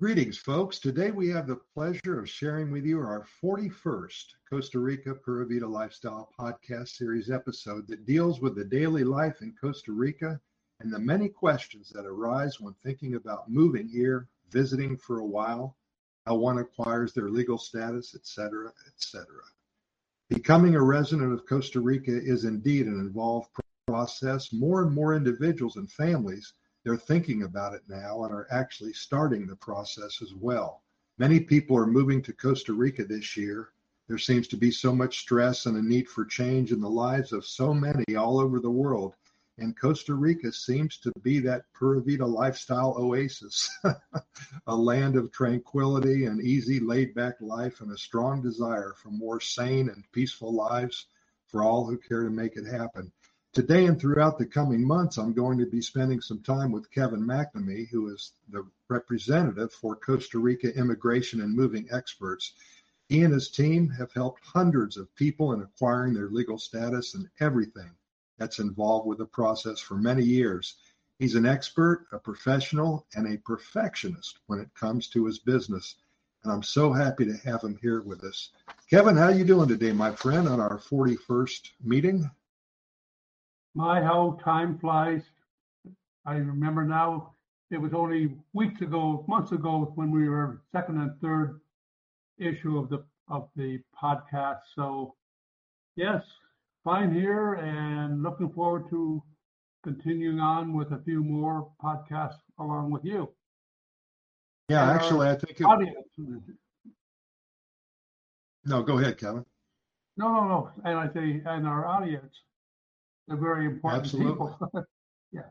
Greetings, folks. Today we have the pleasure of sharing with you our 41st Costa Rica Pura Vida Lifestyle podcast series episode that deals with the daily life in Costa Rica and the many questions that arise when thinking about moving here, visiting for a while, how one acquires their legal status, etc., etc. Becoming a resident of Costa Rica is indeed an involved process. More and more individuals and families they're thinking about it now and are actually starting the process as well. Many people are moving to Costa Rica this year. There seems to be so much stress and a need for change in the lives of so many all over the world. And Costa Rica seems to be that Pura Vida lifestyle oasis, a land of tranquility and easy, laid back life, and a strong desire for more sane and peaceful lives for all who care to make it happen. Today and throughout the coming months, I'm going to be spending some time with Kevin McNamee, who is the representative for Costa Rica Immigration and Moving Experts. He and his team have helped hundreds of people in acquiring their legal status and everything that's involved with the process for many years. He's an expert, a professional, and a perfectionist when it comes to his business. And I'm so happy to have him here with us. Kevin, how are you doing today, my friend, on our 41st meeting? My, how time flies. I remember now, it was only weeks ago, months ago, when we were second and third issue of the of the podcast. So, yes, fine here, and looking forward to continuing on with a few more podcasts along with you. Yeah, and actually, I think. It... No, go ahead, Kevin. No, no, no. And I say, and our audience they're very important Absolutely. people. yeah.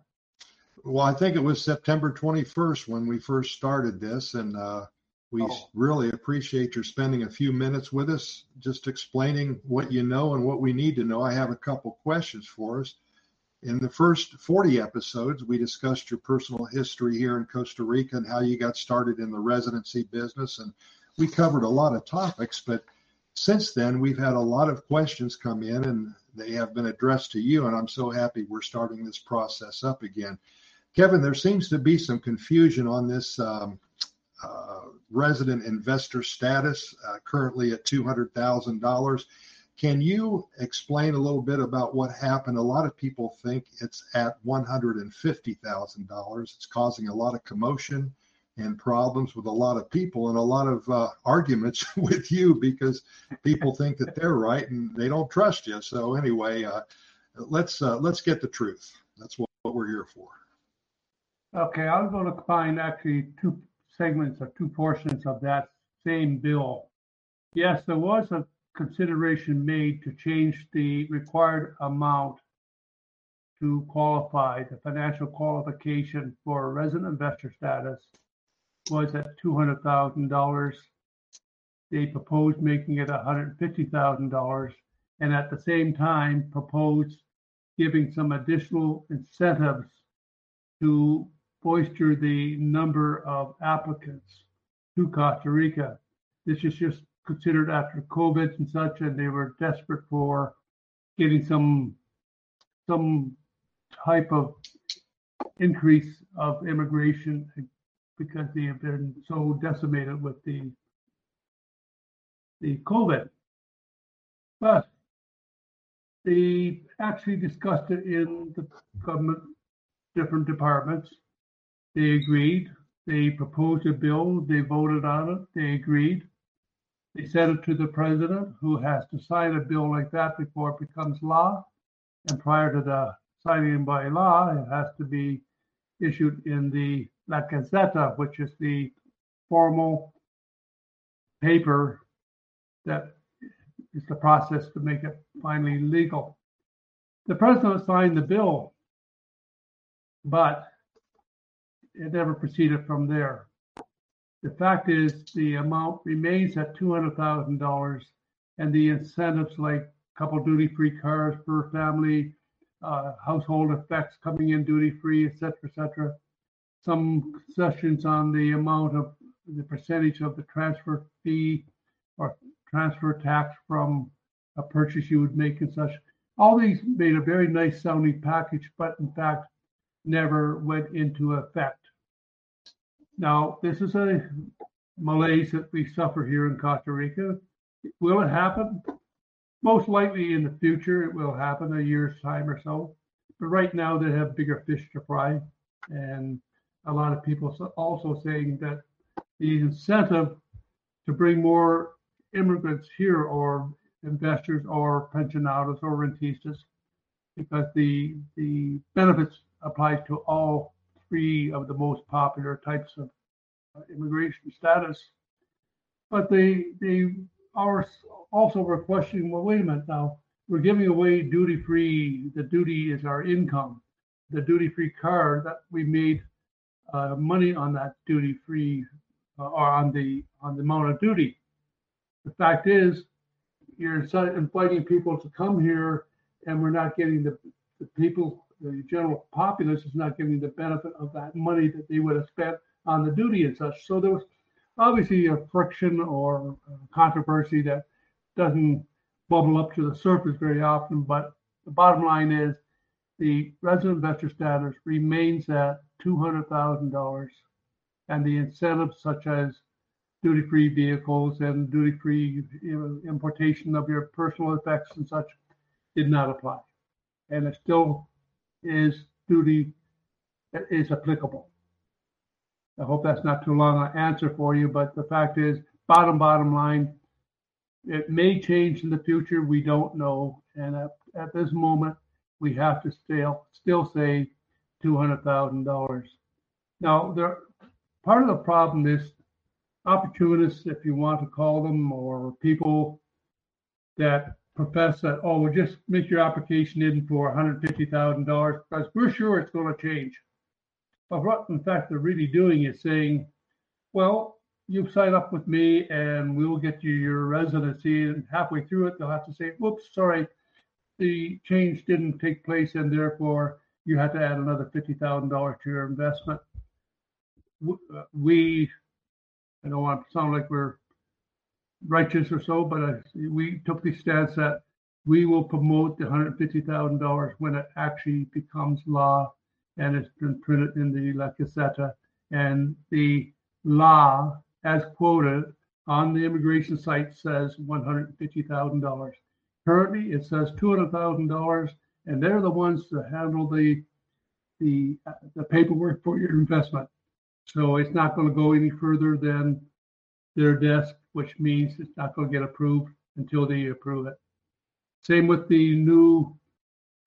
Well, I think it was September 21st when we first started this, and uh, we oh. really appreciate your spending a few minutes with us, just explaining what you know and what we need to know. I have a couple questions for us. In the first 40 episodes, we discussed your personal history here in Costa Rica and how you got started in the residency business. And we covered a lot of topics, but since then, we've had a lot of questions come in and they have been addressed to you. And I'm so happy we're starting this process up again. Kevin, there seems to be some confusion on this um, uh, resident investor status, uh, currently at $200,000. Can you explain a little bit about what happened? A lot of people think it's at $150,000. It's causing a lot of commotion and problems with a lot of people and a lot of uh, arguments with you because people think that they're right and they don't trust you. So anyway, uh, let's uh, let's get the truth. That's what, what we're here for. Okay, I'm going to combine actually two segments or two portions of that same bill. Yes, there was a consideration made to change the required amount to qualify the financial qualification for resident investor status was at two hundred thousand dollars. They proposed making it hundred and fifty thousand dollars, and at the same time proposed giving some additional incentives to foster the number of applicants to Costa Rica. This is just considered after COVID and such, and they were desperate for getting some some type of increase of immigration because they have been so decimated with the the COVID. But they actually discussed it in the government different departments. They agreed. They proposed a bill. They voted on it. They agreed. They sent it to the president, who has to sign a bill like that before it becomes law. And prior to the signing by law, it has to be issued in the La Gaceta, which is the formal paper that is the process to make it finally legal. The president signed the bill, but it never proceeded from there. The fact is, the amount remains at $200,000, and the incentives like couple duty free cars per family, uh, household effects coming in duty free, et cetera, et cetera, some concessions on the amount of the percentage of the transfer fee or transfer tax from a purchase you would make and such. All these made a very nice sounding package, but in fact never went into effect. Now, this is a malaise that we suffer here in Costa Rica. Will it happen? Most likely in the future, it will happen a year's time or so. But right now, they have bigger fish to fry. And a lot of people also saying that the incentive to bring more immigrants here or investors or pensionados or rentistas because the the benefits applies to all three of the most popular types of uh, immigration status. But they they are also were questioning, well, wait a minute now, we're giving away duty free. The duty is our income. The duty free card that we made uh, money on that duty free uh, or on the on the amount of duty. The fact is, you're inviting people to come here, and we're not getting the, the people, the general populace is not getting the benefit of that money that they would have spent on the duty and such. So there was obviously a friction or controversy that doesn't bubble up to the surface very often. But the bottom line is the resident investor status remains at $200,000 and the incentives such as duty-free vehicles and duty-free importation of your personal effects and such did not apply. And it still is duty is applicable. I hope that's not too long an answer for you, but the fact is, bottom bottom line, it may change in the future. We don't know, and at, at this moment, we have to still still say two hundred thousand dollars. Now, there part of the problem is opportunists, if you want to call them, or people that profess that, oh, we'll just make your application in for $150,000 because we're sure it's going to change. But what, in fact, they're really doing is saying, well, you've signed up with me and we'll get you your residency. And halfway through it, they'll have to say, whoops, sorry, the change didn't take place and therefore you have to add another $50,000 to your investment. Uh, we I don't want to sound like we're righteous or so, but I, we took the stance that we will promote the $150,000 when it actually becomes law and it's been printed in the La Gaceta. And the law, as quoted on the immigration site, says $150,000. Currently, it says $200,000, and they're the ones that handle the the the paperwork for your investment. So it's not going to go any further than their desk, which means it's not going to get approved until they approve it. Same with the new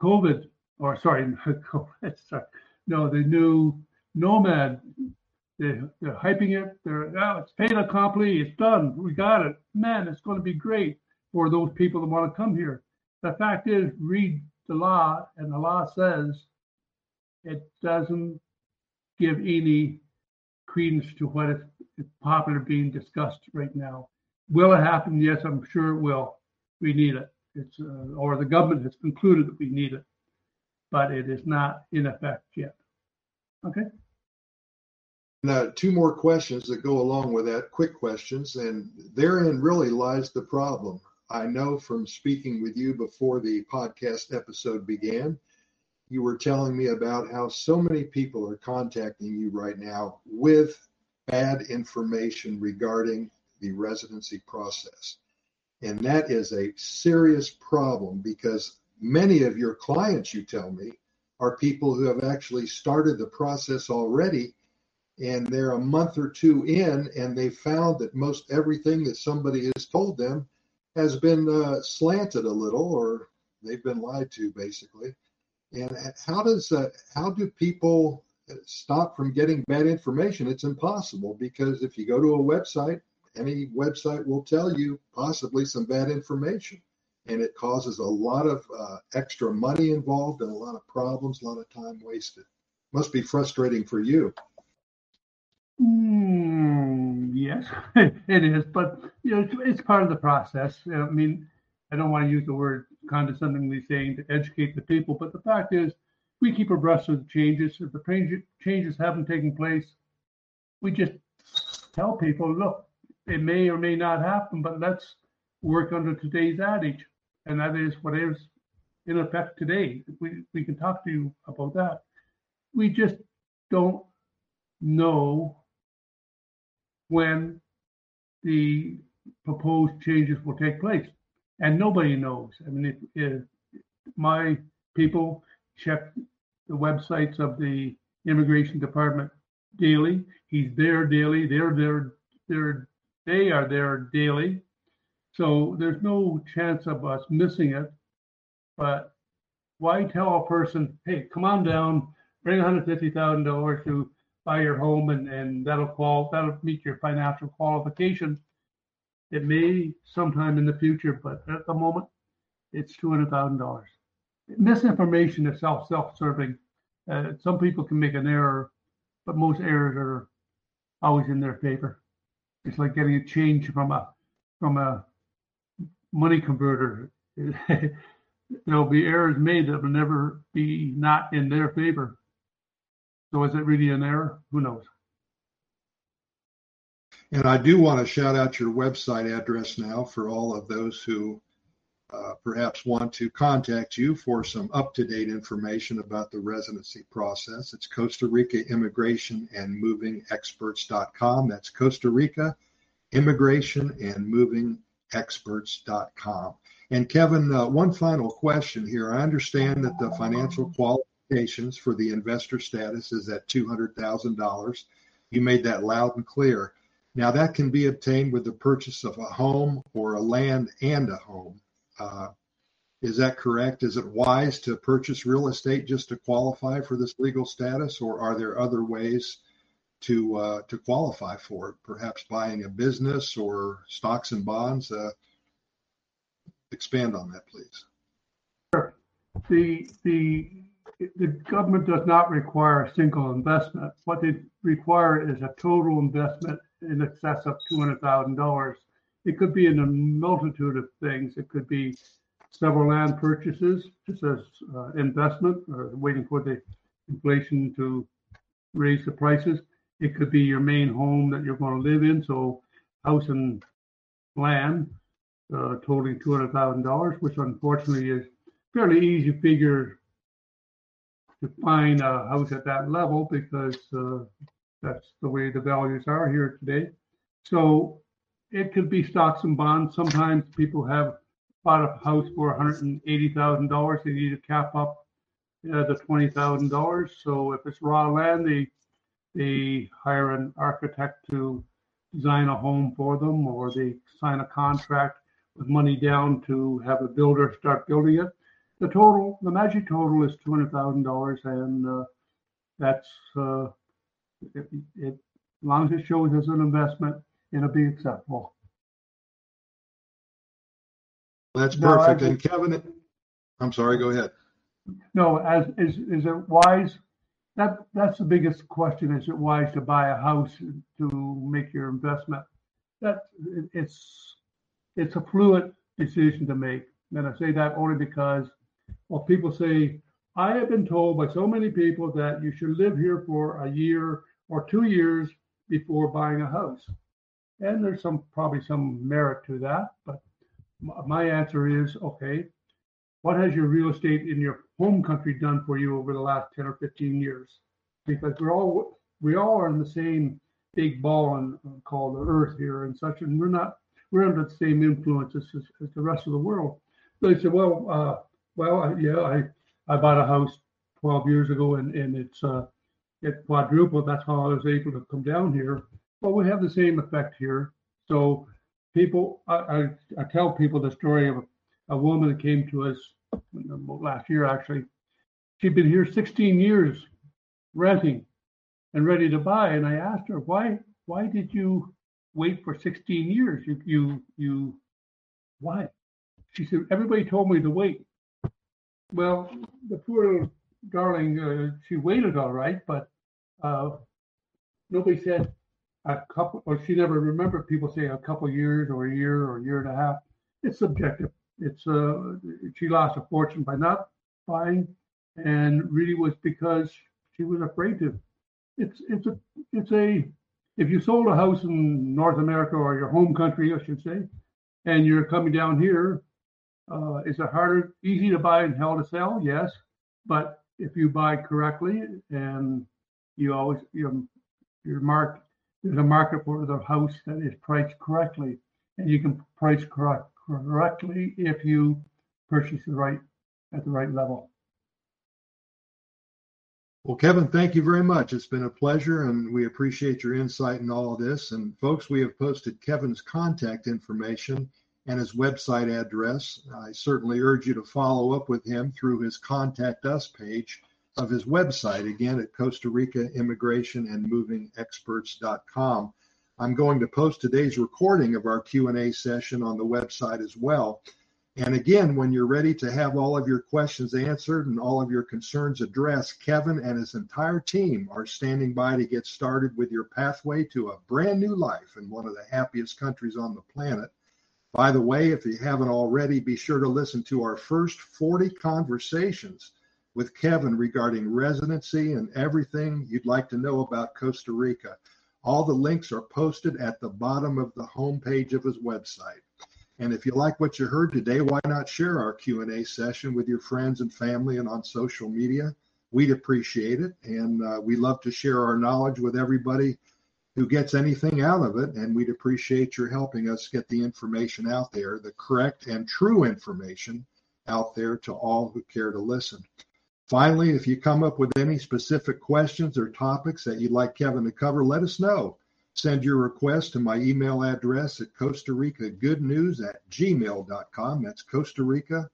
COVID, or sorry, COVID, sorry, no, the new Nomad. They, they're hyping it. They're, oh, it's fait accompli. It's done. We got it. Man, it's going to be great for those people that want to come here. The fact is, read the law, and the law says it doesn't give any credence to what is popular being discussed right now. Will it happen? Yes, I'm sure it will. We need it. It's uh, or the government has concluded that we need it, but it is not in effect yet. Okay. Now, two more questions that go along with that, quick questions, and therein really lies the problem. I know from speaking with you before the podcast episode began you were telling me about how so many people are contacting you right now with bad information regarding the residency process. And that is a serious problem because many of your clients, you tell me, are people who have actually started the process already and they're a month or two in and they found that most everything that somebody has told them has been uh, slanted a little or they've been lied to basically and how does uh, how do people stop from getting bad information? It's impossible because if you go to a website, any website will tell you possibly some bad information, and it causes a lot of uh, extra money involved and a lot of problems, a lot of time wasted. Must be frustrating for you. Mm, yes, it is, but you know, it's, part of the process. I mean, I don't want to use the word condescendingly saying to educate the people, but the fact is, we keep abreast of the changes. If the changes haven't taken place, we just tell people, look, it may or may not happen, but let's work under today's adage, and that is what is in effect today. We we can talk to you about that. We just don't know when the proposed changes will take place. And nobody knows. I mean, if, my people check the websites of the immigration department daily. He's there daily. They're there. They're they are there daily. So there's no chance of us missing it. But why tell a person, hey, come on down, bring $150,000 to buy your home, and, and that'll qual that'll meet your financial qualification. It may sometime in the future, but at the moment, it's $200,000. Misinformation is self self-serving. Uh, some people can make an error, but most errors are always in their favor. It's like getting a change from a from a money converter. There'll be errors made that will never be not in their favor. So is it really an error? Who knows? And I do want to shout out your website address now for all of those who uh, perhaps want to contact you for some up-to-date information about the residency process. It's Costa Rica Immigration and Moving Experts.com. That's Costa Rica Immigration and Moving Experts.com. And Kevin, uh, one final question here. I understand that the financial for the investor status is at $200,000. You made that loud and clear. Now, that can be obtained with the purchase of a home or a land and a home. Uh, is that correct? Is it wise to purchase real estate just to qualify for this legal status, or are there other ways to uh, to qualify for it? Perhaps buying a business or stocks and bonds. Uh, expand on that, please. Sure. The the the government does not require a single investment. What they require is a total investment in excess of two hundred thousand dollars it could be in a multitude of things. It could be several land purchases, just as uh, investment, or waiting for the inflation to raise the prices. It could be your main home that you're going to live in, so house and land uh, totaling two hundred thousand dollars, which unfortunately is fairly easy figure to find a house at that level because uh, that's the way the values are here today. So it could be stocks and bonds. Sometimes people have bought a house for $180,000. They need to cap up uh, the $20,000. So if it's raw land, they they hire an architect to design a home for them, or they sign a contract with money down to have a builder start building it. The total, the magic total, is two hundred thousand dollars, and uh, that's uh, it, it, as long as it shows as an investment, it'll be acceptable. That's perfect. And Kevin, I'm sorry, go ahead. No, as is is it wise? That that's the biggest question. Is it wise to buy a house to make your investment? That it's it's a fluid decision to make, and I say that only because well, people say I have been told by so many people that you should live here for a year or two years before buying a house and there's some probably some merit to that. But my answer is okay. What has your real estate in your home country done for you over the last 10 or 15 years? Because we're all we all are in the same big ball and called the earth here and such, and we're not we're under the same influences as, as the rest of the world. They said, well, uh, well, yeah, I I bought a house 12 years ago and and it's uh, it quadrupled. That's how I was able to come down here. Well, we have the same effect here. So people, I, I, I tell people the story of a, a woman that came to us last year, actually. She'd been here 16 years renting and ready to buy. And I asked her, why, why did you wait for 16 years? You, you, you, why? She said, everybody told me to wait. Well, the poor little darling, uh, she waited all right, but uh, nobody said, a couple, or she never remembered people say a couple years or a year or a year and a half. It's subjective. It's uh, she lost a fortune by not buying, and really was because she was afraid to. It's it's a it's a if you sold a house in North America or your home country, I should say, and you're coming down here, uh, is it harder, easy to buy and hell to sell? Yes, but if you buy correctly and you always you know, you're marked there's a market for the house that is priced correctly, and you can price correct, correctly if you purchase the right at the right level. Well, Kevin, thank you very much. It's been a pleasure, and we appreciate your insight in all of this. And folks, we have posted Kevin's contact information and his website address. I certainly urge you to follow up with him through his contact us page of his website again at Costa Rica Immigration and Moving Experts.com. I'm going to post today's recording of our Q&A session on the website as well. And again, when you're ready to have all of your questions answered and all of your concerns addressed, Kevin and his entire team are standing by to get started with your pathway to a brand new life in one of the happiest countries on the planet. By the way, if you haven't already, be sure to listen to our first 40 conversations with Kevin regarding residency and everything you'd like to know about Costa Rica. All the links are posted at the bottom of the homepage of his website. And if you like what you heard today, why not share our Q&A session with your friends and family and on social media? We'd appreciate it. And uh, we love to share our knowledge with everybody who gets anything out of it. And we'd appreciate your helping us get the information out there, the correct and true information out there to all who care to listen. Finally, if you come up with any specific questions or topics that you'd like Kevin to cover, let us know. Send your request to my email address at Costa Rica Good News at gmail.com. That's Costa Rica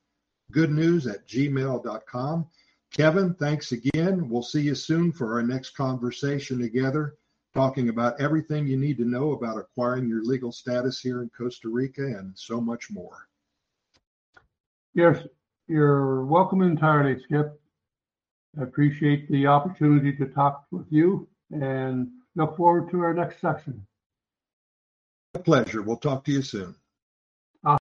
Good News at gmail.com. Kevin, thanks again. We'll see you soon for our next conversation together, talking about everything you need to know about acquiring your legal status here in Costa Rica and so much more. Yes, you're welcome entirely, Skip. I appreciate the opportunity to talk with you and look forward to our next session. A pleasure. We'll talk to you soon.